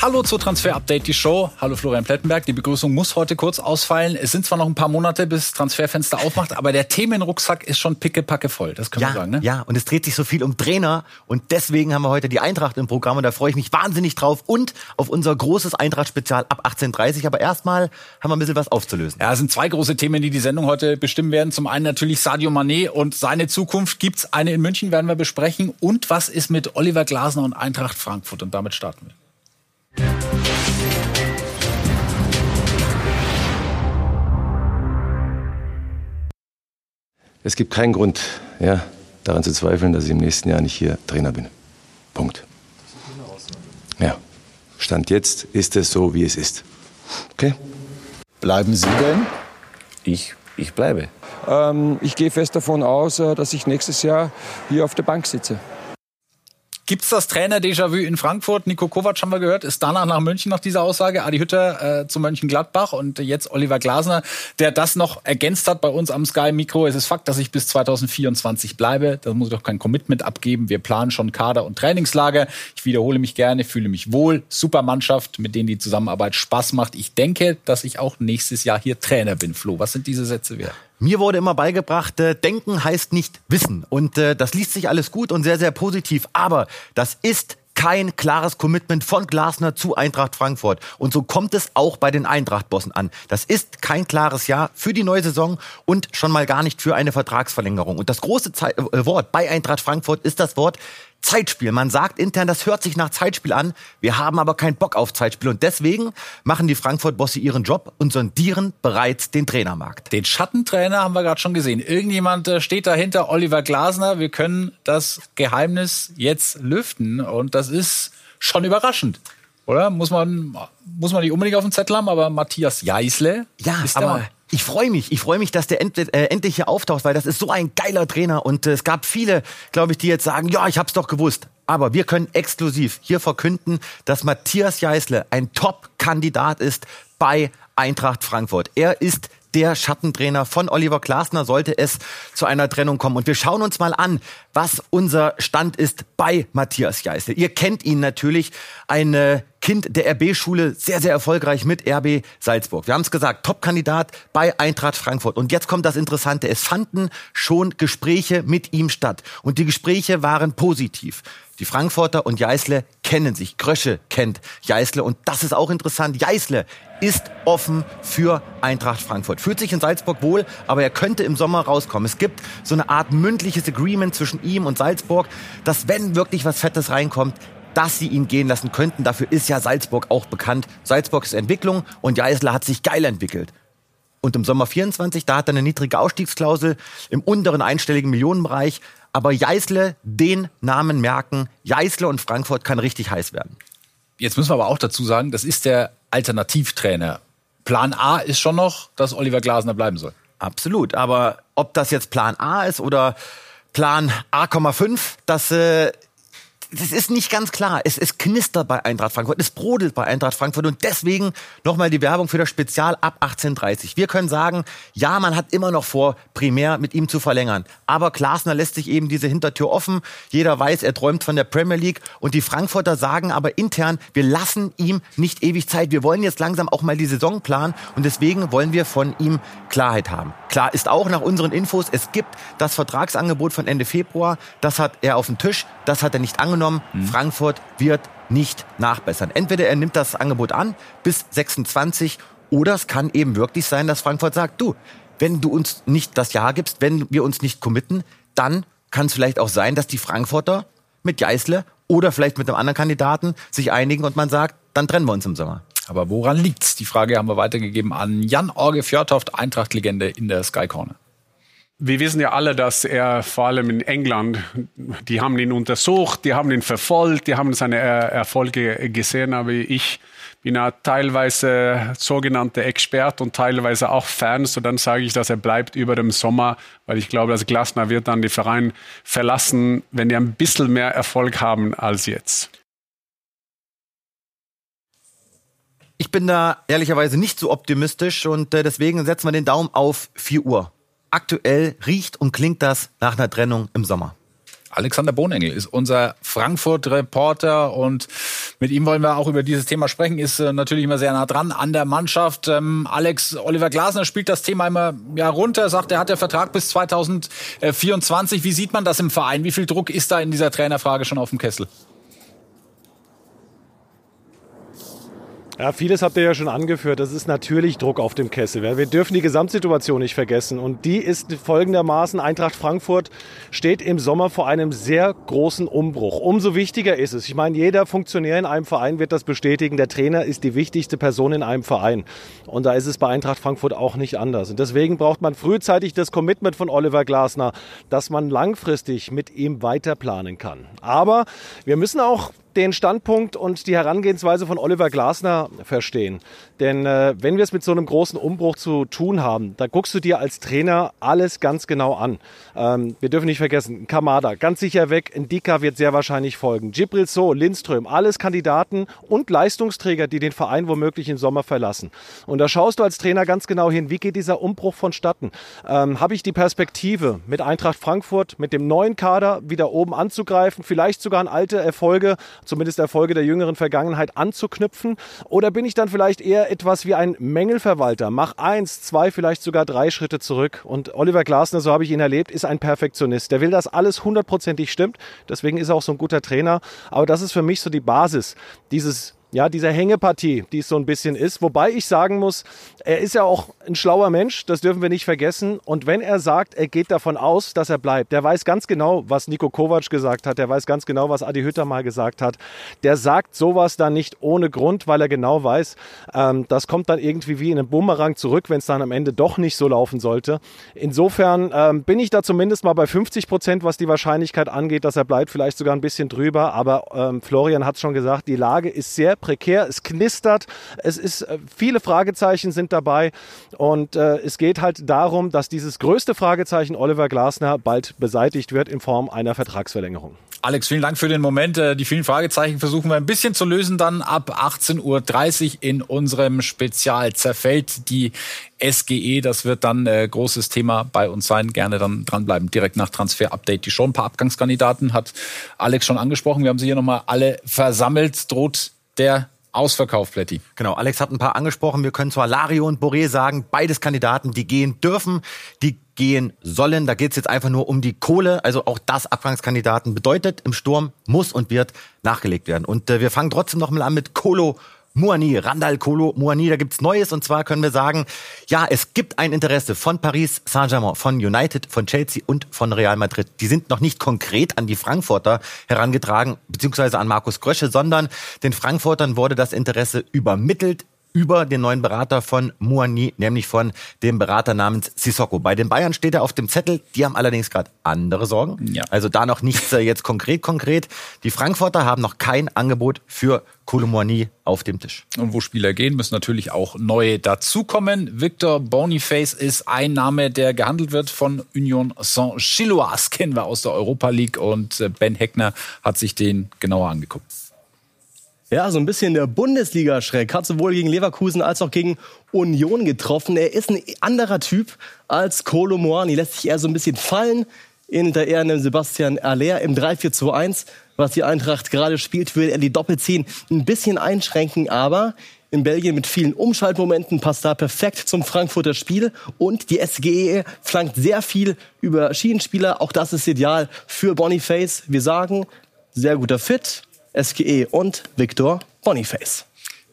Hallo zur Transfer Update, die Show. Hallo Florian Plettenberg. Die Begrüßung muss heute kurz ausfallen. Es sind zwar noch ein paar Monate, bis Transferfenster aufmacht, aber der Themenrucksack ist schon pickepacke voll. Das können ja, wir sagen, ne? Ja, und es dreht sich so viel um Trainer. Und deswegen haben wir heute die Eintracht im Programm. Und da freue ich mich wahnsinnig drauf. Und auf unser großes Eintracht-Spezial ab 18.30 Aber erstmal haben wir ein bisschen was aufzulösen. Ja, es sind zwei große Themen, die die Sendung heute bestimmen werden. Zum einen natürlich Sadio Mané und seine Zukunft. Gibt's eine in München, werden wir besprechen. Und was ist mit Oliver Glasner und Eintracht Frankfurt? Und damit starten wir. Es gibt keinen Grund, ja, daran zu zweifeln, dass ich im nächsten Jahr nicht hier Trainer bin. Punkt. Ja. Stand jetzt ist es so, wie es ist. Okay? Bleiben Sie denn? Ich, ich bleibe. Ähm, ich gehe fest davon aus, äh, dass ich nächstes Jahr hier auf der Bank sitze. Gibt's das Trainer-Déjà-vu in Frankfurt? Nico Kovac haben wir gehört, ist danach nach München nach dieser Aussage. Adi Hütter äh, zu Mönchengladbach und jetzt Oliver Glasner, der das noch ergänzt hat bei uns am Sky-Mikro. Es ist Fakt, dass ich bis 2024 bleibe. Da muss ich doch kein Commitment abgeben. Wir planen schon Kader und Trainingslager. Ich wiederhole mich gerne, fühle mich wohl. Super Mannschaft, mit denen die Zusammenarbeit Spaß macht. Ich denke, dass ich auch nächstes Jahr hier Trainer bin. Flo, was sind diese Sätze wert? Mir wurde immer beigebracht, äh, denken heißt nicht wissen. Und äh, das liest sich alles gut und sehr, sehr positiv. Aber das ist kein klares Commitment von Glasner zu Eintracht Frankfurt. Und so kommt es auch bei den Eintracht-Bossen an. Das ist kein klares Ja für die neue Saison und schon mal gar nicht für eine Vertragsverlängerung. Und das große Ze äh, Wort bei Eintracht Frankfurt ist das Wort Zeitspiel. Man sagt intern, das hört sich nach Zeitspiel an. Wir haben aber keinen Bock auf Zeitspiel. Und deswegen machen die Frankfurt-Bosse ihren Job und sondieren bereits den Trainermarkt. Den Schattentrainer haben wir gerade schon gesehen. Irgendjemand äh, steht dahinter, Oliver Glasner. Wir können das Geheimnis jetzt lüften. Und das ist schon überraschend. Oder? Muss man, muss man nicht unbedingt auf dem Zettel haben, aber Matthias Jeißle Ja, ist aber Mann. Ich freue mich. Ich freue mich, dass der end, äh, endlich hier auftaucht, weil das ist so ein geiler Trainer. Und äh, es gab viele, glaube ich, die jetzt sagen, ja, ich hab's doch gewusst. Aber wir können exklusiv hier verkünden, dass Matthias Jeißle ein Top-Kandidat ist bei Eintracht Frankfurt. Er ist der Schattentrainer von Oliver Glasner, sollte es zu einer Trennung kommen. Und wir schauen uns mal an, was unser Stand ist bei Matthias Jeißle. Ihr kennt ihn natürlich, ein Kind der RB-Schule, sehr, sehr erfolgreich mit RB Salzburg. Wir haben es gesagt, Top-Kandidat bei Eintracht Frankfurt. Und jetzt kommt das Interessante. Es fanden schon Gespräche mit ihm statt. Und die Gespräche waren positiv. Die Frankfurter und Jeißle kennen sich. Krösche kennt Jeißle. Und das ist auch interessant. Jeißle ist offen für Eintracht Frankfurt. Fühlt sich in Salzburg wohl, aber er könnte im Sommer rauskommen. Es gibt so eine Art mündliches Agreement zwischen ihm und Salzburg, dass wenn wirklich was Fettes reinkommt, dass sie ihn gehen lassen könnten. Dafür ist ja Salzburg auch bekannt. Salzburg ist Entwicklung und Jeißle hat sich geil entwickelt. Und im Sommer 24, da hat er eine niedrige Ausstiegsklausel im unteren einstelligen Millionenbereich. Aber Jeißle, den Namen merken, Jeißle und Frankfurt kann richtig heiß werden. Jetzt müssen wir aber auch dazu sagen, das ist der Alternativtrainer. Plan A ist schon noch, dass Oliver Glasner bleiben soll. Absolut. Aber ob das jetzt Plan A ist oder Plan A,5, das, äh, das ist nicht ganz klar. Es, es knistert bei Eintracht Frankfurt, es brodelt bei Eintracht Frankfurt und deswegen nochmal die Werbung für das Spezial ab 18.30 Wir können sagen, ja, man hat immer noch vor, primär mit ihm zu verlängern. Aber Glasner lässt sich eben diese Hintertür offen. Jeder weiß, er träumt von der Premier League und die Frankfurter sagen aber intern, wir lassen ihm nicht ewig Zeit. Wir wollen jetzt langsam auch mal die Saison planen und deswegen wollen wir von ihm Klarheit haben. Klar ist auch nach unseren Infos, es gibt das Vertragsangebot von Ende Februar. Das hat er auf dem Tisch, das hat er nicht angenommen. Frankfurt wird nicht nachbessern. Entweder er nimmt das Angebot an bis 26 oder es kann eben wirklich sein, dass Frankfurt sagt, du, wenn du uns nicht das Ja gibst, wenn wir uns nicht committen, dann kann es vielleicht auch sein, dass die Frankfurter mit Jeißle oder vielleicht mit einem anderen Kandidaten sich einigen und man sagt, dann trennen wir uns im Sommer. Aber woran liegt's? Die Frage haben wir weitergegeben an Jan-Orge Fjörtoft, Eintracht-Legende in der Sky Corner. Wir wissen ja alle, dass er vor allem in England, die haben ihn untersucht, die haben ihn verfolgt, die haben seine Er- Erfolge gesehen, aber ich bin ja teilweise sogenannter Expert und teilweise auch Fan, so dann sage ich, dass er bleibt über dem Sommer, weil ich glaube, dass Glasner wird dann die Verein verlassen, wenn die ein bisschen mehr Erfolg haben als jetzt. Ich bin da ehrlicherweise nicht so optimistisch und äh, deswegen setzen wir den Daumen auf 4 Uhr. Aktuell riecht und klingt das nach einer Trennung im Sommer. Alexander Bonengel ist unser Frankfurt-Reporter und Mit ihm wollen wir auch über dieses Thema sprechen. Ist äh, natürlich immer sehr nah dran an der Mannschaft. Ähm, Alex Oliver Glasner spielt das Thema immer ja, runter, sagt, er hat der Vertrag bis 2024. Wie sieht man das im Verein? Wie viel Druck ist da in dieser Trainerfrage schon auf dem Kessel? Ja, vieles habt ihr ja schon angeführt. Das ist natürlich Druck auf dem Kessel. Wir dürfen die Gesamtsituation nicht vergessen. Und die ist folgendermaßen, Eintracht Frankfurt steht im Sommer vor einem sehr großen Umbruch. Umso wichtiger ist es. Ich meine, jeder Funktionär in einem Verein wird das bestätigen. Der Trainer ist die wichtigste Person in einem Verein. Und da ist es bei Eintracht Frankfurt auch nicht anders. Und deswegen braucht man frühzeitig das Commitment von Oliver Glasner, dass man langfristig mit ihm weiter planen kann. Aber wir müssen auch den Standpunkt und die Herangehensweise von Oliver Glasner verstehen. Denn äh, wenn wir es mit so einem großen Umbruch zu tun haben, da guckst du dir als Trainer alles ganz genau an. Ähm, wir dürfen nicht vergessen, Kamada ganz sicher weg, Ndika wird sehr wahrscheinlich folgen. Gibril So, Lindström, alles Kandidaten und Leistungsträger, die den Verein womöglich im Sommer verlassen. Und da schaust du als Trainer ganz genau hin, wie geht dieser Umbruch vonstatten? Ähm, Habe ich die Perspektive, mit Eintracht Frankfurt, mit dem neuen Kader wieder oben anzugreifen, vielleicht sogar an alte Erfolge zumindest Erfolge der jüngeren Vergangenheit anzuknüpfen? Oder bin ich dann vielleicht eher etwas wie ein Mängelverwalter? Mach eins, zwei, vielleicht sogar drei Schritte zurück. Und Oliver Glasner, so habe ich ihn erlebt, ist ein Perfektionist. Der will, dass alles hundertprozentig stimmt. Deswegen ist er auch so ein guter Trainer. Aber das ist für mich so die Basis dieses ja, dieser Hängepartie, die es so ein bisschen ist. Wobei ich sagen muss, er ist ja auch ein schlauer Mensch, das dürfen wir nicht vergessen. Und wenn er sagt, er geht davon aus, dass er bleibt, der weiß ganz genau, was Nico Kovac gesagt hat, der weiß ganz genau, was Adi Hütter mal gesagt hat. Der sagt sowas dann nicht ohne Grund, weil er genau weiß, ähm, das kommt dann irgendwie wie in einem Bumerang zurück, wenn es dann am Ende doch nicht so laufen sollte. Insofern ähm, bin ich da zumindest mal bei 50 Prozent, was die Wahrscheinlichkeit angeht, dass er bleibt, vielleicht sogar ein bisschen drüber. Aber ähm, Florian hat schon gesagt, die Lage ist sehr prekär, es knistert, es ist, äh, viele Fragezeichen sind dabei und äh, es geht halt darum, dass dieses größte Fragezeichen Oliver Glasner bald beseitigt wird in Form einer Vertragsverlängerung. Alex, vielen Dank für den Moment. Äh, die vielen Fragezeichen versuchen wir ein bisschen zu lösen dann ab 18.30 Uhr in unserem Spezial. Zerfällt die SGE, das wird dann äh, großes Thema bei uns sein. Gerne dann dranbleiben. Direkt nach Transfer Update die schon. Ein paar Abgangskandidaten hat Alex schon angesprochen. Wir haben sie hier nochmal alle versammelt. Droht der Ausverkauf, Plätti. Genau, Alex hat ein paar angesprochen. Wir können zwar Lario und Boré sagen, beides Kandidaten, die gehen dürfen, die gehen sollen. Da geht es jetzt einfach nur um die Kohle. Also auch das Abgangskandidaten bedeutet, im Sturm muss und wird nachgelegt werden. Und äh, wir fangen trotzdem noch an mit Kolo Muani, Randall Kolo Muani, da gibt's Neues und zwar können wir sagen, ja, es gibt ein Interesse von Paris Saint-Germain, von United, von Chelsea und von Real Madrid. Die sind noch nicht konkret an die Frankfurter herangetragen, beziehungsweise an Markus Grösche, sondern den Frankfurtern wurde das Interesse übermittelt über den neuen Berater von Muani, nämlich von dem Berater namens Sissoko. Bei den Bayern steht er auf dem Zettel, die haben allerdings gerade andere Sorgen. Ja. Also da noch nichts äh, jetzt konkret konkret. Die Frankfurter haben noch kein Angebot für Kolomoani auf dem Tisch. Und wo Spieler gehen, müssen natürlich auch neue dazukommen. Victor Boniface ist ein Name, der gehandelt wird von Union Saint-Gilloise, kennen wir aus der Europa League und äh, Ben Heckner hat sich den genauer angeguckt. Ja, so ein bisschen der Bundesliga-Schreck. Hat sowohl gegen Leverkusen als auch gegen Union getroffen. Er ist ein anderer Typ als Kolo Moani. Lässt sich eher so ein bisschen fallen. Hinter eher einem Sebastian Aller im 3-4-2-1, was die Eintracht gerade spielt, will er die Doppelzehn ein bisschen einschränken. Aber in Belgien mit vielen Umschaltmomenten passt da perfekt zum Frankfurter Spiel. Und die SGE flankt sehr viel über Schienenspieler. Auch das ist ideal für Boniface. Wir sagen, sehr guter Fit, SGE und Victor Boniface.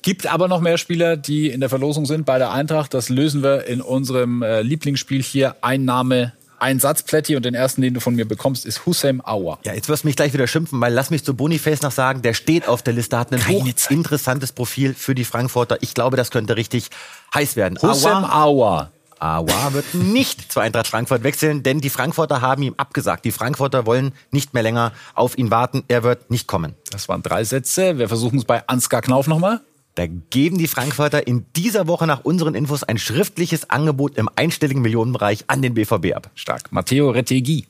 Gibt aber noch mehr Spieler, die in der Verlosung sind bei der Eintracht. Das lösen wir in unserem äh, Lieblingsspiel hier. Einnahme ein Satz, Plätti, und den ersten, den du von mir bekommst, ist Hussein Aouar. Ja, jetzt wirst du mich gleich wieder schimpfen, weil lass mich zu Boniface noch sagen, der steht auf der Liste, hat ein interessantes Profil für die Frankfurter. Ich glaube, das könnte richtig heiß werden. Hussein Aouar Awa wird nicht zur Eintracht Frankfurt wechseln, denn die Frankfurter haben ihm abgesagt. Die Frankfurter wollen nicht mehr länger auf ihn warten. Er wird nicht kommen. Das waren drei Sätze. Wir versuchen es bei Ansgar Knauf nochmal. Da geben die Frankfurter in dieser Woche nach unseren Infos ein schriftliches Angebot im einstelligen Millionenbereich an den BVB ab. Stark. Matteo Retegui.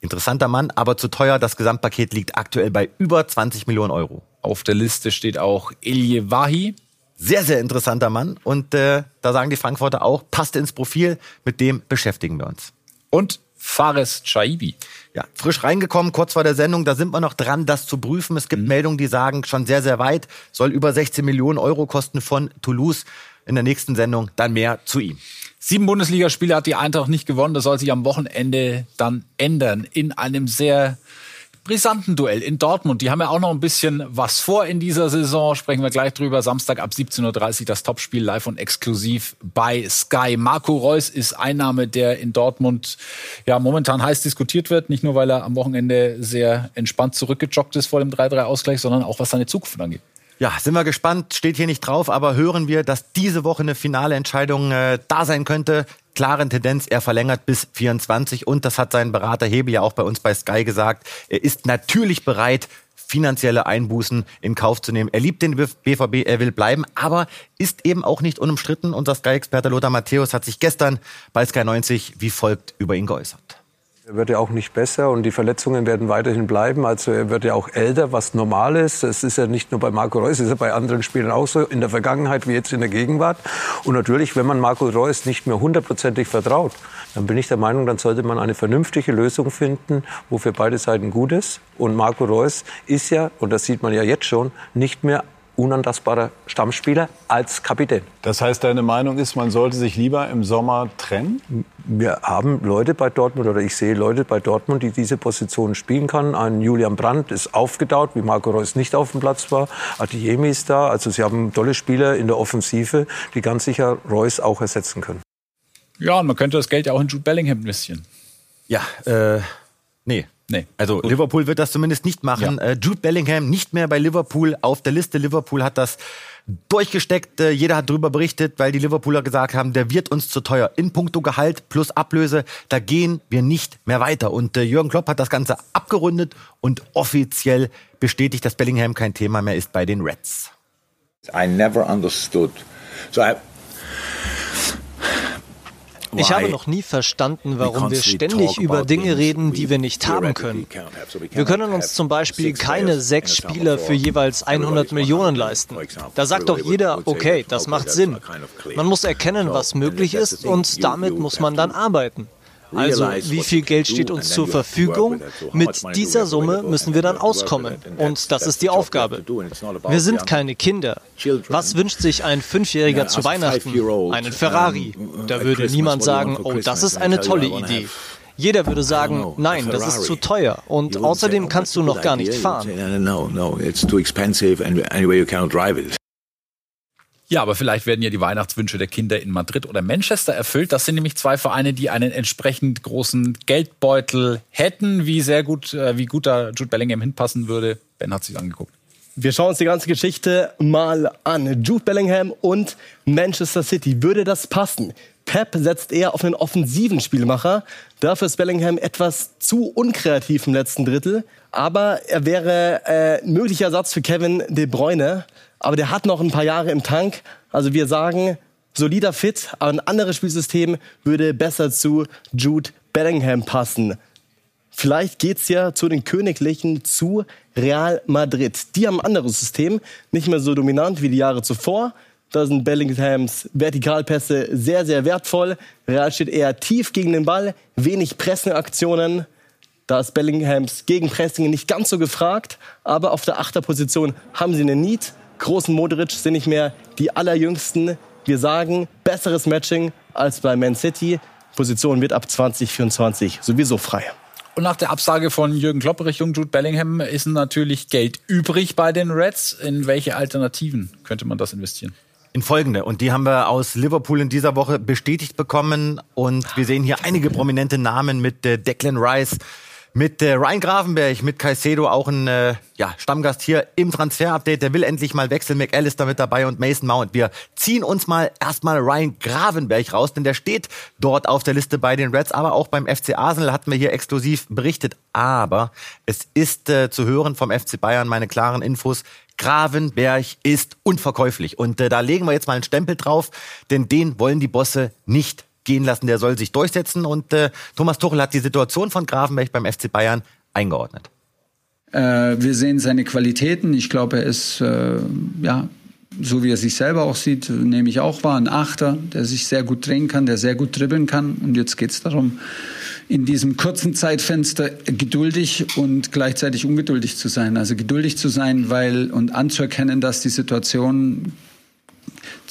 Interessanter Mann, aber zu teuer. Das Gesamtpaket liegt aktuell bei über 20 Millionen Euro. Auf der Liste steht auch Ilje Wahi. Sehr, sehr interessanter Mann. Und äh, da sagen die Frankfurter auch, passt ins Profil, mit dem beschäftigen wir uns. Und Fares Chaibi. Ja, frisch reingekommen, kurz vor der Sendung, da sind wir noch dran, das zu prüfen. Es gibt mhm. Meldungen, die sagen, schon sehr, sehr weit, soll über 16 Millionen Euro kosten von Toulouse. In der nächsten Sendung dann mehr zu ihm. Sieben Bundesligaspiele hat die Eintracht nicht gewonnen. Das soll sich am Wochenende dann ändern. In einem sehr brisanten Duell in Dortmund. Die haben ja auch noch ein bisschen was vor in dieser Saison. Sprechen wir gleich drüber. Samstag ab 17.30 Uhr das Topspiel live und exklusiv bei Sky. Marco Reus ist Einnahme, der in Dortmund ja momentan heiß diskutiert wird. Nicht nur, weil er am Wochenende sehr entspannt zurückgejoggt ist vor dem 3-3-Ausgleich, sondern auch was seine Zukunft angeht. Ja, sind wir gespannt, steht hier nicht drauf, aber hören wir, dass diese Woche eine finale Entscheidung äh, da sein könnte klaren Tendenz, er verlängert bis 24 und das hat sein Berater Hebel ja auch bei uns bei Sky gesagt. Er ist natürlich bereit, finanzielle Einbußen in Kauf zu nehmen. Er liebt den BVB, er will bleiben, aber ist eben auch nicht unumstritten. Unser Sky-Experte Lothar Matthäus hat sich gestern bei Sky 90 wie folgt über ihn geäußert. Er wird ja auch nicht besser und die Verletzungen werden weiterhin bleiben. Also er wird ja auch älter, was normal ist. Es ist ja nicht nur bei Marco Reus, es ist ja bei anderen Spielern auch so, in der Vergangenheit wie jetzt in der Gegenwart. Und natürlich, wenn man Marco Reus nicht mehr hundertprozentig vertraut, dann bin ich der Meinung, dann sollte man eine vernünftige Lösung finden, wo für beide Seiten gut ist. Und Marco Reus ist ja, und das sieht man ja jetzt schon, nicht mehr unantastbarer Stammspieler als Kapitän. Das heißt, deine Meinung ist, man sollte sich lieber im Sommer trennen? Wir haben Leute bei Dortmund oder ich sehe Leute bei Dortmund, die diese Position spielen kann. Ein Julian Brandt ist aufgetaut, wie Marco Reus nicht auf dem Platz war. Adiyemi ist da. Also sie haben tolle Spieler in der Offensive, die ganz sicher Reus auch ersetzen können. Ja, und man könnte das Geld ja auch in Jude Bellingham investieren. Ja, äh, nee. Nee. Also Gut. Liverpool wird das zumindest nicht machen. Ja. Äh, Jude Bellingham nicht mehr bei Liverpool auf der Liste. Liverpool hat das durchgesteckt. Äh, jeder hat darüber berichtet, weil die Liverpooler gesagt haben, der wird uns zu teuer. In puncto Gehalt plus Ablöse, da gehen wir nicht mehr weiter. Und äh, Jürgen Klopp hat das Ganze abgerundet und offiziell bestätigt, dass Bellingham kein Thema mehr ist bei den Reds. I never understood. So I, ich habe noch nie verstanden, warum wir ständig über Dinge reden, die wir nicht haben können. Wir können uns zum Beispiel keine sechs Spieler für jeweils 100 Millionen leisten. Da sagt doch jeder, okay, das macht Sinn. Man muss erkennen, was möglich ist und damit muss man dann arbeiten. Also, wie viel Geld steht uns zur Verfügung? Mit dieser Summe müssen wir dann auskommen. Und das ist die Aufgabe. Wir sind keine Kinder. Was wünscht sich ein Fünfjähriger zu Weihnachten? Einen Ferrari. Da würde niemand sagen, oh, das ist eine tolle Idee. Jeder würde sagen, nein, das ist zu teuer und außerdem kannst du noch gar nicht fahren. Ja, aber vielleicht werden ja die Weihnachtswünsche der Kinder in Madrid oder Manchester erfüllt. Das sind nämlich zwei Vereine, die einen entsprechend großen Geldbeutel hätten. Wie sehr gut, äh, wie gut da Jude Bellingham hinpassen würde, Ben hat sich angeguckt. Wir schauen uns die ganze Geschichte mal an. Jude Bellingham und Manchester City. Würde das passen? Pep setzt eher auf einen offensiven Spielmacher. Dafür ist Bellingham etwas zu unkreativ im letzten Drittel. Aber er wäre äh, möglicher Ersatz für Kevin De Bruyne aber der hat noch ein paar Jahre im Tank. Also wir sagen, solider Fit, aber ein anderes Spielsystem würde besser zu Jude Bellingham passen. Vielleicht geht's ja zu den Königlichen, zu Real Madrid. Die haben ein anderes System, nicht mehr so dominant wie die Jahre zuvor. Da sind Bellinghams Vertikalpässe sehr, sehr wertvoll. Real steht eher tief gegen den Ball, wenig Pressenaktionen. Da ist Bellinghams Gegenpressing nicht ganz so gefragt, aber auf der Achterposition haben sie einen Need großen Modric sind nicht mehr die allerjüngsten. Wir sagen, besseres Matching als bei Man City. Position wird ab 2024 sowieso frei. Und nach der Absage von Jürgen Klopp Richtung Jude Bellingham ist natürlich Geld übrig bei den Reds. In welche Alternativen könnte man das investieren? In folgende. Und die haben wir aus Liverpool in dieser Woche bestätigt bekommen. Und wir sehen hier einige prominente Namen mit äh, Declan Rice, mit äh, Ryan Gravenberg, mit Caicedo auch ein äh, ja, Stammgast hier im Transfer-Update. Der will endlich mal wechseln. McAllister mit dabei und Mason Mount. Wir ziehen uns mal erstmal Ryan Gravenberg raus, denn der steht dort auf der Liste bei den Reds, aber auch beim FC Arsenal hatten wir hier exklusiv berichtet. Aber es ist äh, zu hören vom FC Bayern meine klaren Infos. Gravenberg ist unverkäuflich. Und äh, da legen wir jetzt mal einen Stempel drauf, denn den wollen die Bosse nicht gehen lassen, der soll sich durchsetzen. Und äh, Thomas Tuchel hat die Situation von Grafenberg beim FC Bayern eingeordnet. Äh, wir sehen seine Qualitäten. Ich glaube, er ist, äh, ja, so wie er sich selber auch sieht, nehme ich auch wahr, ein Achter, der sich sehr gut drehen kann, der sehr gut dribbeln kann. Und jetzt geht es darum, in diesem kurzen Zeitfenster geduldig und gleichzeitig ungeduldig zu sein. Also geduldig zu sein, weil und anzuerkennen, dass die Situation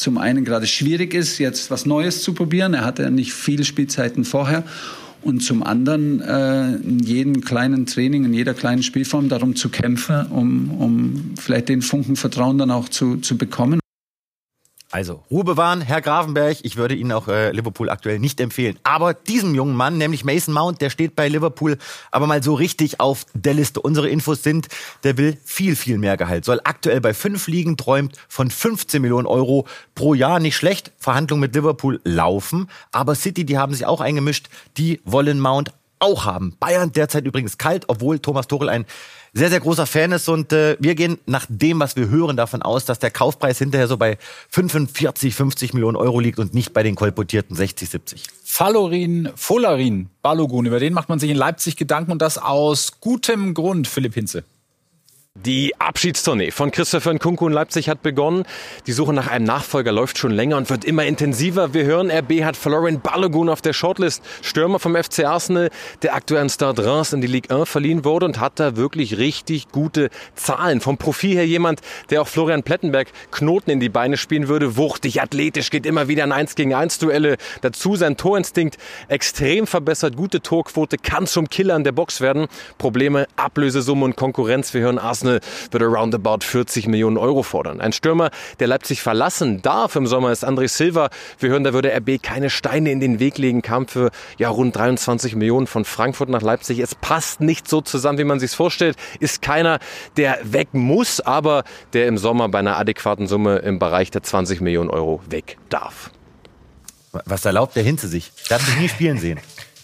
zum einen gerade schwierig ist, jetzt was Neues zu probieren. Er hatte ja nicht viele Spielzeiten vorher. Und zum anderen äh, in jedem kleinen Training, in jeder kleinen Spielform darum zu kämpfen, um, um vielleicht den Funken Vertrauen dann auch zu, zu bekommen. Also, Ruhe bewahren, Herr Grafenberg. Ich würde Ihnen auch äh, Liverpool aktuell nicht empfehlen. Aber diesem jungen Mann, nämlich Mason Mount, der steht bei Liverpool aber mal so richtig auf der Liste. Unsere Infos sind, der will viel, viel mehr Gehalt. Soll aktuell bei fünf Ligen, träumt von 15 Millionen Euro pro Jahr. Nicht schlecht. Verhandlungen mit Liverpool laufen. Aber City, die haben sich auch eingemischt. Die wollen Mount auch haben. Bayern derzeit übrigens kalt, obwohl Thomas Tuchel ein sehr, sehr großer Fan ist. Und äh, wir gehen nach dem, was wir hören, davon aus, dass der Kaufpreis hinterher so bei 45, 50 Millionen Euro liegt und nicht bei den kolportierten 60, 70. Falorin, Folarin, Balogun, über den macht man sich in Leipzig Gedanken und das aus gutem Grund, Philipp Hinze. Die Abschiedstournee von Christopher Nkunku in Leipzig hat begonnen. Die Suche nach einem Nachfolger läuft schon länger und wird immer intensiver. Wir hören, RB hat Florian Balogun auf der Shortlist. Stürmer vom FC Arsenal, der aktuellen Stade Reims in die Ligue 1 verliehen wurde und hat da wirklich richtig gute Zahlen. Vom Profil her jemand, der auch Florian Plettenberg Knoten in die Beine spielen würde. Wuchtig, athletisch, geht immer wieder in 1 gegen 1 Duelle. Dazu sein Torinstinkt extrem verbessert. Gute Torquote, kann zum Killer in der Box werden. Probleme, Ablösesumme und Konkurrenz. Wir hören Arsenal Arsenal würde roundabout 40 Millionen Euro fordern. Ein Stürmer, der Leipzig verlassen darf im Sommer, ist André Silva. Wir hören, da würde RB keine Steine in den Weg legen, kam für ja, rund 23 Millionen von Frankfurt nach Leipzig. Es passt nicht so zusammen, wie man sich vorstellt. Ist keiner, der weg muss, aber der im Sommer bei einer adäquaten Summe im Bereich der 20 Millionen Euro weg darf. Was erlaubt der Hinze sich? Der hat sich nie spielen sehen.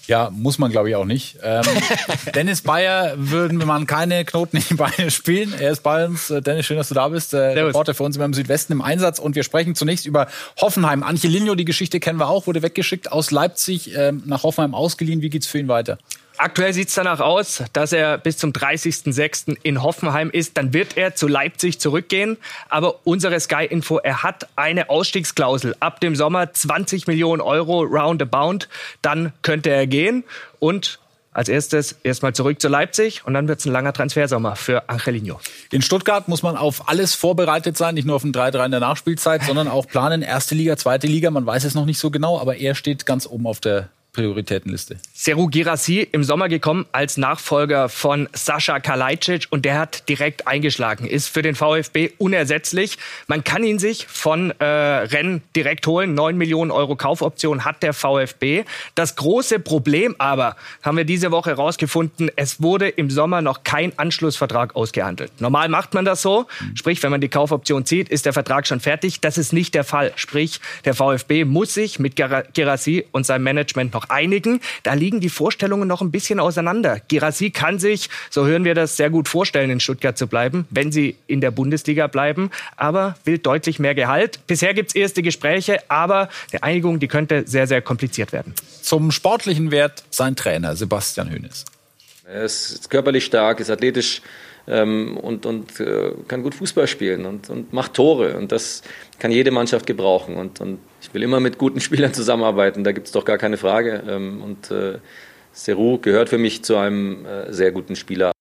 Ja, muss man glaube ich auch nicht. Ähm, Dennis Bayer würden man keine Knoten in die Beine spielen. Er ist bei uns. Äh, Dennis, schön, dass du da bist. Äh, Reporter für uns immer im Südwesten im Einsatz. Und wir sprechen zunächst über Hoffenheim. Angelino, die Geschichte kennen wir auch, wurde weggeschickt aus Leipzig ähm, nach Hoffenheim ausgeliehen. Wie geht's für ihn weiter? Aktuell sieht es danach aus, dass er bis zum 30.06. in Hoffenheim ist. Dann wird er zu Leipzig zurückgehen. Aber unsere Sky-Info, er hat eine Ausstiegsklausel. Ab dem Sommer 20 Millionen Euro roundabout. Dann könnte er gehen. Und als erstes erstmal zurück zu Leipzig und dann wird es ein langer Transfersommer für Angelino. In Stuttgart muss man auf alles vorbereitet sein, nicht nur auf ein 3-3 in der Nachspielzeit, sondern auch planen, erste Liga, zweite Liga, man weiß es noch nicht so genau, aber er steht ganz oben auf der Prioritätenliste? Seru Girassi im Sommer gekommen als Nachfolger von Sascha Kalajdzic und der hat direkt eingeschlagen, ist für den VfB unersetzlich. Man kann ihn sich von äh, Rennes direkt holen. 9 Millionen Euro Kaufoption hat der VfB. Das große Problem aber, haben wir diese Woche herausgefunden, es wurde im Sommer noch kein Anschlussvertrag ausgehandelt. Normal macht man das so, sprich, wenn man die Kaufoption zieht, ist der Vertrag schon fertig. Das ist nicht der Fall. Sprich, der VfB muss sich mit Girassi und seinem Management noch einigen. Da liegen die Vorstellungen noch ein bisschen auseinander. Girassi kann sich, so hören wir das, sehr gut vorstellen, in Stuttgart zu bleiben, wenn sie in der Bundesliga bleiben, aber will deutlich mehr Gehalt. Bisher gibt es erste Gespräche, aber eine Einigung, die könnte sehr, sehr kompliziert werden. Zum sportlichen Wert sein Trainer Sebastian Hönes. Er ist körperlich stark, ist athletisch ähm, und, und äh, kann gut Fußball spielen und, und macht Tore. Und das kann jede Mannschaft gebrauchen. Und, und ich will immer mit guten Spielern zusammenarbeiten, da gibt es doch gar keine Frage. Ähm, und äh, Seru gehört für mich zu einem äh, sehr guten Spieler.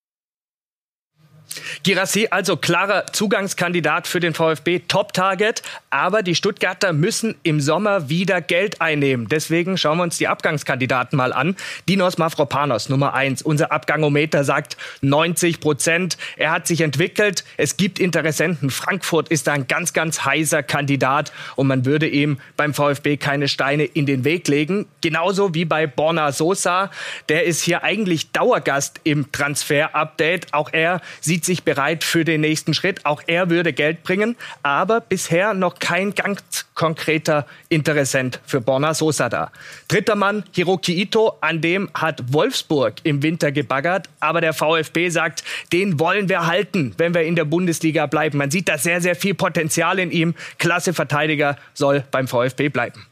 Girassi also klarer Zugangskandidat für den VfB, Top-Target. Aber die Stuttgarter müssen im Sommer wieder Geld einnehmen. Deswegen schauen wir uns die Abgangskandidaten mal an. Dinos Mavropanos, Nummer eins. Unser Abgangometer sagt 90 Prozent. Er hat sich entwickelt. Es gibt Interessenten. Frankfurt ist da ein ganz, ganz heißer Kandidat. Und man würde ihm beim VfB keine Steine in den Weg legen. Genauso wie bei Borna Sosa. Der ist hier eigentlich Dauergast im Transfer-Update. Auch er sieht sich bereit für den nächsten Schritt. Auch er würde Geld bringen, aber bisher noch kein ganz konkreter Interessent für Borna Sosa da. Dritter Mann, Hiroki Ito, an dem hat Wolfsburg im Winter gebaggert, aber der VfB sagt, den wollen wir halten, wenn wir in der Bundesliga bleiben. Man sieht da sehr, sehr viel Potenzial in ihm. Klasse Verteidiger soll beim VfB bleiben.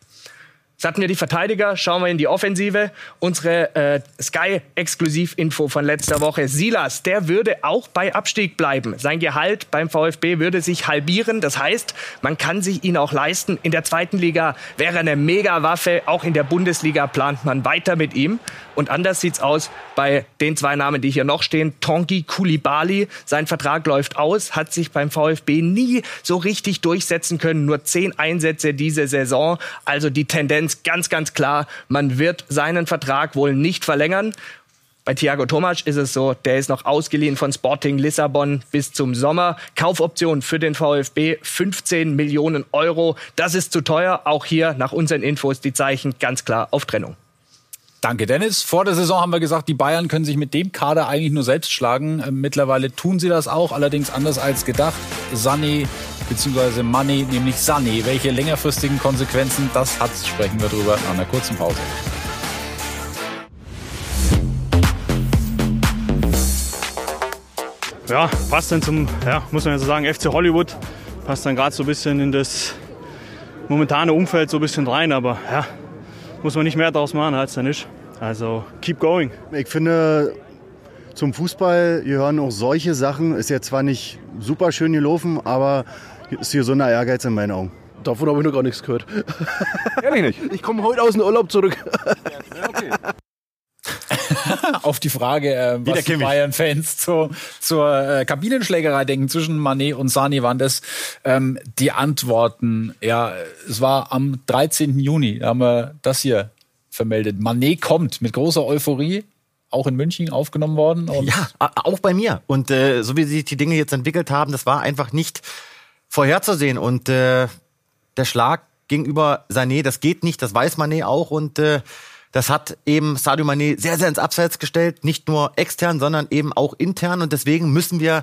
Jetzt hatten wir die Verteidiger, schauen wir in die Offensive. Unsere äh, Sky-Exklusiv-Info von letzter Woche. Silas, der würde auch bei Abstieg bleiben. Sein Gehalt beim VfB würde sich halbieren. Das heißt, man kann sich ihn auch leisten. In der zweiten Liga wäre eine Mega-Waffe. Auch in der Bundesliga plant man weiter mit ihm. Und anders sieht's aus bei den zwei Namen, die hier noch stehen. Tonki Kulibali, sein Vertrag läuft aus, hat sich beim VfB nie so richtig durchsetzen können. Nur zehn Einsätze diese Saison. Also die Tendenz ganz, ganz klar, man wird seinen Vertrag wohl nicht verlängern. Bei Thiago Tomac ist es so, der ist noch ausgeliehen von Sporting Lissabon bis zum Sommer. Kaufoption für den VfB 15 Millionen Euro. Das ist zu teuer. Auch hier nach unseren Infos die Zeichen ganz klar auf Trennung. Danke, Dennis. Vor der Saison haben wir gesagt, die Bayern können sich mit dem Kader eigentlich nur selbst schlagen. Ähm, mittlerweile tun sie das auch, allerdings anders als gedacht. Sani bzw. Money, nämlich Sani. Welche längerfristigen Konsequenzen das hat, sprechen wir drüber nach einer kurzen Pause. Ja, passt dann zum, ja, muss man ja so sagen, FC Hollywood. Passt dann gerade so ein bisschen in das momentane Umfeld so ein bisschen rein, aber ja, muss man nicht mehr daraus machen als dann ist. Also keep going. Ich finde, zum Fußball gehören auch solche Sachen. Ist ja zwar nicht super schön gelaufen, aber ist hier so ein Ehrgeiz in meinen Augen. Davon habe ich noch gar nichts gehört. Ehrlich nicht? Ich komme heute aus dem Urlaub zurück. Auf die Frage, äh, was die Bayern-Fans zu, zur äh, Kabinenschlägerei denken zwischen Manet und Sani, waren das ähm, die Antworten. Ja, es war am 13. Juni, da haben wir das hier vermeldet. Manet kommt mit großer Euphorie auch in München aufgenommen worden. ja, auch bei mir. Und äh, so wie sich die Dinge jetzt entwickelt haben, das war einfach nicht vorherzusehen. Und äh, der Schlag gegenüber Sané, das geht nicht, das weiß Mané auch. Und äh, das hat eben Sadio Mané sehr, sehr ins Abseits gestellt. Nicht nur extern, sondern eben auch intern. Und deswegen müssen wir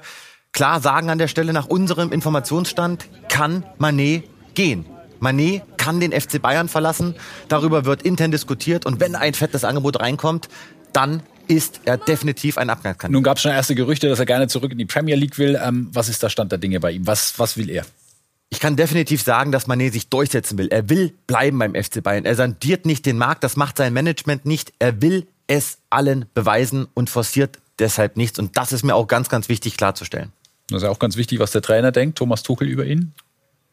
klar sagen an der Stelle, nach unserem Informationsstand kann Mané gehen. Mané kann den FC Bayern verlassen. Darüber wird intern diskutiert. Und wenn ein fettes Angebot reinkommt, dann ist er definitiv ein Abgangskandidat. Nun gab es schon erste Gerüchte, dass er gerne zurück in die Premier League will. Ähm, was ist der Stand der Dinge bei ihm? Was, was will er? Ich kann definitiv sagen, dass Mané sich durchsetzen will. Er will bleiben beim FC Bayern. Er sandiert nicht den Markt, das macht sein Management nicht. Er will es allen beweisen und forciert deshalb nichts. Und das ist mir auch ganz, ganz wichtig klarzustellen. Das ist ja auch ganz wichtig, was der Trainer denkt, Thomas Tuchel über ihn.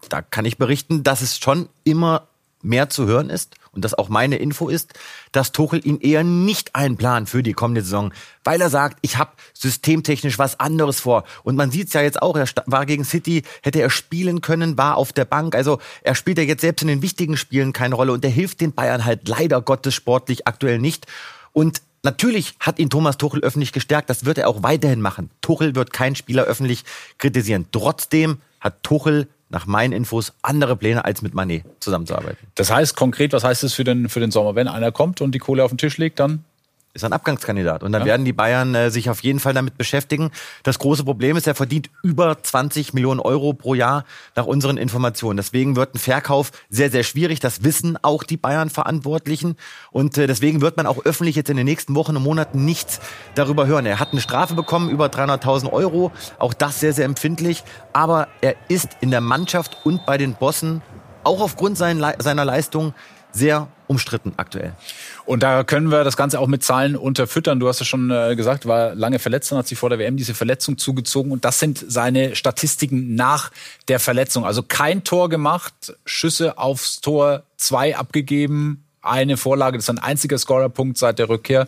Da kann ich berichten, dass es schon immer mehr zu hören ist und das auch meine Info ist, dass Tuchel ihn eher nicht einplant für die kommende Saison, weil er sagt, ich habe systemtechnisch was anderes vor. Und man sieht es ja jetzt auch, er war gegen City, hätte er spielen können, war auf der Bank. Also er spielt ja jetzt selbst in den wichtigen Spielen keine Rolle und er hilft den Bayern halt leider Gottes sportlich aktuell nicht. Und Natürlich hat ihn Thomas Tuchel öffentlich gestärkt, das wird er auch weiterhin machen. Tuchel wird keinen Spieler öffentlich kritisieren. Trotzdem hat Tuchel nach meinen Infos andere Pläne, als mit Manet zusammenzuarbeiten. Das heißt konkret, was heißt es für den, für den Sommer? Wenn einer kommt und die Kohle auf den Tisch legt, dann ist ein Abgangskandidat. Und dann ja. werden die Bayern äh, sich auf jeden Fall damit beschäftigen. Das große Problem ist, er verdient über 20 Millionen Euro pro Jahr nach unseren Informationen. Deswegen wird ein Verkauf sehr, sehr schwierig. Das wissen auch die Bayern-Verantwortlichen. Und äh, deswegen wird man auch öffentlich jetzt in den nächsten Wochen und Monaten nichts darüber hören. Er hat eine Strafe bekommen, über 300.000 Euro. Auch das sehr, sehr empfindlich. Aber er ist in der Mannschaft und bei den Bossen, auch aufgrund seiner Leistung, sehr umstritten aktuell. Und da können wir das Ganze auch mit Zahlen unterfüttern. Du hast es schon äh, gesagt, war lange verletzt, dann hat sich vor der WM diese Verletzung zugezogen. Und das sind seine Statistiken nach der Verletzung. Also kein Tor gemacht, Schüsse aufs Tor, zwei abgegeben, eine Vorlage. Das ist ein einziger Scorerpunkt seit der Rückkehr.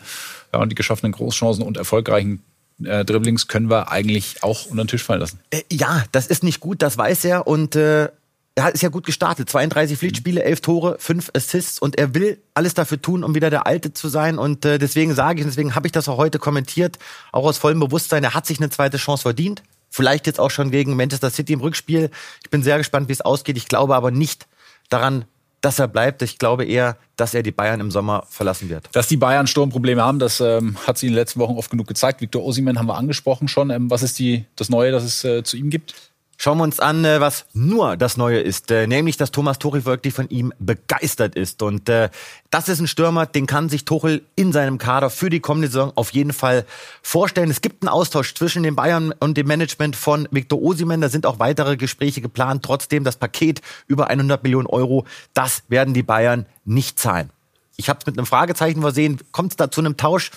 Ja, und die geschaffenen Großchancen und erfolgreichen äh, Dribblings können wir eigentlich auch unter den Tisch fallen lassen. Äh, ja, das ist nicht gut, das weiß er. Und äh, er ist ja gut gestartet. 32 Pflichtspiele, 11 Tore, 5 Assists und er will alles dafür tun, um wieder der Alte zu sein. Und äh, deswegen sage ich, und deswegen habe ich das auch heute kommentiert, auch aus vollem Bewusstsein, er hat sich eine zweite Chance verdient. Vielleicht jetzt auch schon gegen Manchester City im Rückspiel. Ich bin sehr gespannt, wie es ausgeht. Ich glaube aber nicht daran, dass er bleibt. Ich glaube eher, dass er die Bayern im Sommer verlassen wird. Dass die Bayern Sturmprobleme haben, das ähm, hat sie in den letzten Wochen oft genug gezeigt. Victor Osimen haben wir angesprochen schon. Ähm, was ist die, das Neue, das es äh, zu ihm gibt? Schauen wir uns an, äh, was nur das Neue ist, äh, nämlich, dass Thomas Tuchel wirklich von ihm begeistert ist. Und äh, das ist ein Stürmer, den kann sich Tuchel in seinem Kader für die kommende Saison auf jeden Fall vorstellen. Es gibt einen Austausch zwischen den Bayern und dem Management von Victor Osimhen. Da sind auch weitere Gespräche geplant. Trotzdem das Paket über 100 Millionen Euro, das werden die Bayern nicht zahlen. Ich habe es mit einem Fragezeichen versehen. Kommt es da zu einem Tausch?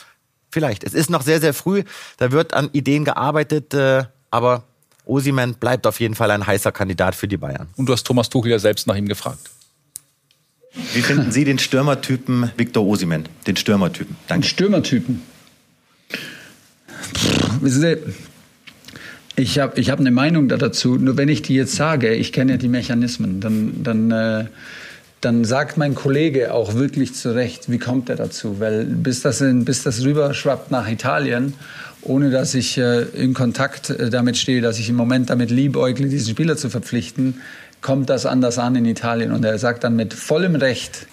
Vielleicht. Es ist noch sehr, sehr früh. Da wird an Ideen gearbeitet, aber Osiman bleibt auf jeden Fall ein heißer Kandidat für die Bayern. Und du hast Thomas Tuchel ja selbst nach ihm gefragt. Wie finden Sie den Stürmertypen Victor Osiman? Den Stürmertypen. Danke. Den Stürmertypen. wissen Sie, ich habe ich hab eine Meinung dazu. Nur wenn ich die jetzt sage, ich kenne ja die Mechanismen, dann, dann, äh, dann sagt mein Kollege auch wirklich zu Recht, wie kommt er dazu? Weil bis das, in, bis das rüberschwappt nach Italien ohne dass ich äh, in Kontakt äh, damit stehe, dass ich im Moment damit liebäugle, diesen Spieler zu verpflichten, kommt das anders an in Italien. Und er sagt dann mit vollem Recht,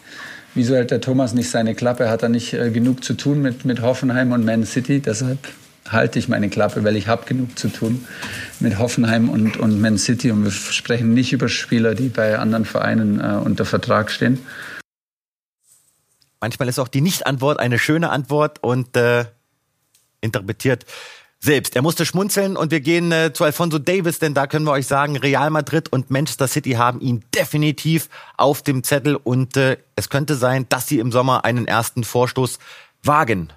wieso hält der Thomas nicht seine Klappe? Hat er nicht äh, genug zu tun mit, mit Hoffenheim und Man City? Deshalb halte ich meine Klappe, weil ich habe genug zu tun mit Hoffenheim und, und Man City. Und wir sprechen nicht über Spieler, die bei anderen Vereinen äh, unter Vertrag stehen. Manchmal ist auch die Nicht-Antwort eine schöne Antwort und äh, interpretiert selbst. Er musste schmunzeln und wir gehen äh, zu Alfonso Davis, denn da können wir euch sagen, Real Madrid und Manchester City haben ihn definitiv auf dem Zettel und äh, es könnte sein, dass sie im Sommer einen ersten Vorstoß wagen.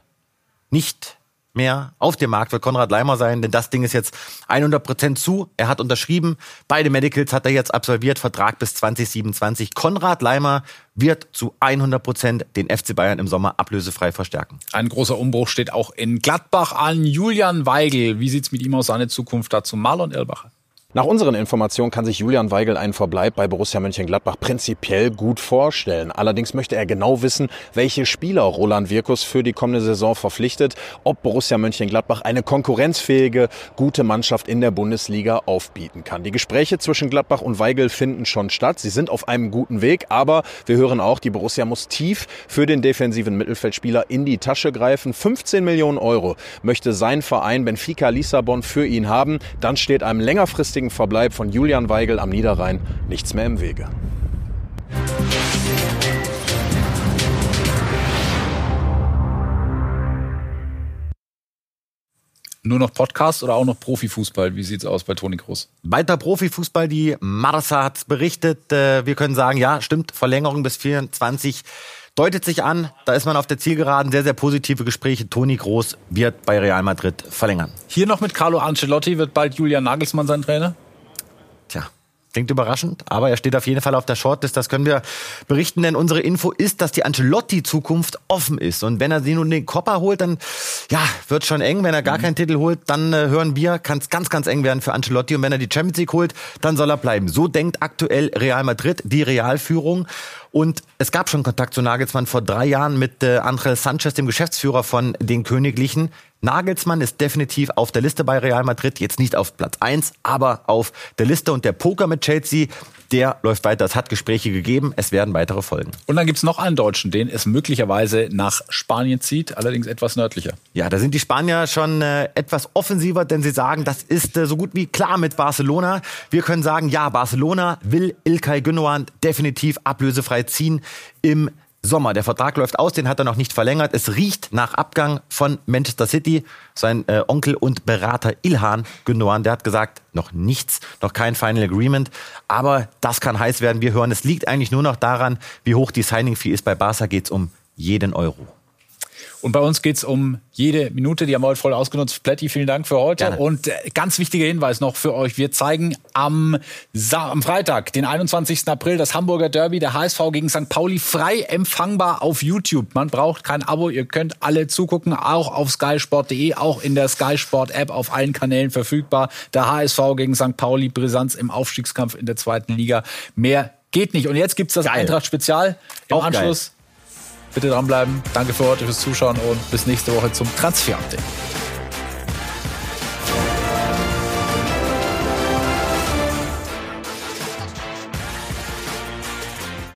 Nicht mehr auf dem Markt wird Konrad Leimer sein, denn das Ding ist jetzt 100 Prozent zu. Er hat unterschrieben. Beide Medicals hat er jetzt absolviert, Vertrag bis 2027. Konrad Leimer wird zu 100 Prozent den FC Bayern im Sommer ablösefrei verstärken. Ein großer Umbruch steht auch in Gladbach an. Julian Weigel, wie sieht's mit ihm aus, seine Zukunft dazu? Marlon Elbacher. Nach unseren Informationen kann sich Julian Weigel einen Verbleib bei Borussia Mönchengladbach prinzipiell gut vorstellen. Allerdings möchte er genau wissen, welche Spieler Roland Wirkus für die kommende Saison verpflichtet, ob Borussia Mönchengladbach eine konkurrenzfähige, gute Mannschaft in der Bundesliga aufbieten kann. Die Gespräche zwischen Gladbach und Weigel finden schon statt. Sie sind auf einem guten Weg, aber wir hören auch, die Borussia muss tief für den defensiven Mittelfeldspieler in die Tasche greifen. 15 Millionen Euro möchte sein Verein Benfica Lissabon für ihn haben. Dann steht einem längerfristigen kurzfristigen Verbleib von Julian Weigel am Niederrhein nichts mehr im Wege. Nur noch Podcast oder auch noch Profifußball? Wie sieht's aus bei Toni Groß? Weiter Profifußball, die Marsa hat berichtet. Äh, wir können sagen, ja, stimmt, Verlängerung bis 24 deutet sich an. Da ist man auf der Zielgeraden. Sehr, sehr positive Gespräche. Toni Groß wird bei Real Madrid verlängern. Hier noch mit Carlo Ancelotti wird bald Julian Nagelsmann sein Trainer? Tja, Klingt überraschend, aber er steht auf jeden Fall auf der Shortlist. Das können wir berichten, denn unsere Info ist, dass die Ancelotti-Zukunft offen ist. Und wenn er sie nun den Kopper holt, dann ja, wird schon eng. Wenn er gar mhm. keinen Titel holt, dann äh, hören wir, kann es ganz, ganz eng werden für Ancelotti. Und wenn er die Champions League holt, dann soll er bleiben. So denkt aktuell Real Madrid, die Realführung. Und es gab schon Kontakt zu Nagelsmann vor drei Jahren mit äh, Angel Sanchez, dem Geschäftsführer von den Königlichen. Nagelsmann ist definitiv auf der Liste bei Real Madrid, jetzt nicht auf Platz 1, aber auf der Liste und der Poker mit Chelsea, der läuft weiter. Es hat Gespräche gegeben, es werden weitere folgen. Und dann gibt's noch einen Deutschen, den es möglicherweise nach Spanien zieht, allerdings etwas nördlicher. Ja, da sind die Spanier schon äh, etwas offensiver, denn sie sagen, das ist äh, so gut wie klar mit Barcelona. Wir können sagen, ja, Barcelona will Ilkay Gündogan definitiv ablösefrei ziehen im Sommer. Der Vertrag läuft aus, den hat er noch nicht verlängert. Es riecht nach Abgang von Manchester City. Sein äh, Onkel und Berater Ilhan Gündogan, der hat gesagt, noch nichts, noch kein Final Agreement. Aber das kann heiß werden. Wir hören, es liegt eigentlich nur noch daran, wie hoch die Signing-Fee ist. Bei Barca geht es um jeden Euro. Und bei uns geht's um jede Minute, die haben wir heute voll ausgenutzt. Plätti, vielen Dank für heute. Gerne. Und äh, ganz wichtiger Hinweis noch für euch. Wir zeigen am, Sa am Freitag, den 21. April, das Hamburger Derby, der HSV gegen St. Pauli, frei empfangbar auf YouTube. Man braucht kein Abo, ihr könnt alle zugucken, auch auf skysport.de, auch in der Sky Sport App auf allen Kanälen verfügbar. Der HSV gegen St. Pauli, Brisanz im Aufstiegskampf in der zweiten Liga. Mehr geht nicht. Und jetzt gibt's das Eintracht Spezial im Auch Anschluss. Geil. Bitte dranbleiben. Danke für heute fürs Zuschauen und bis nächste Woche zum Transfer-Update.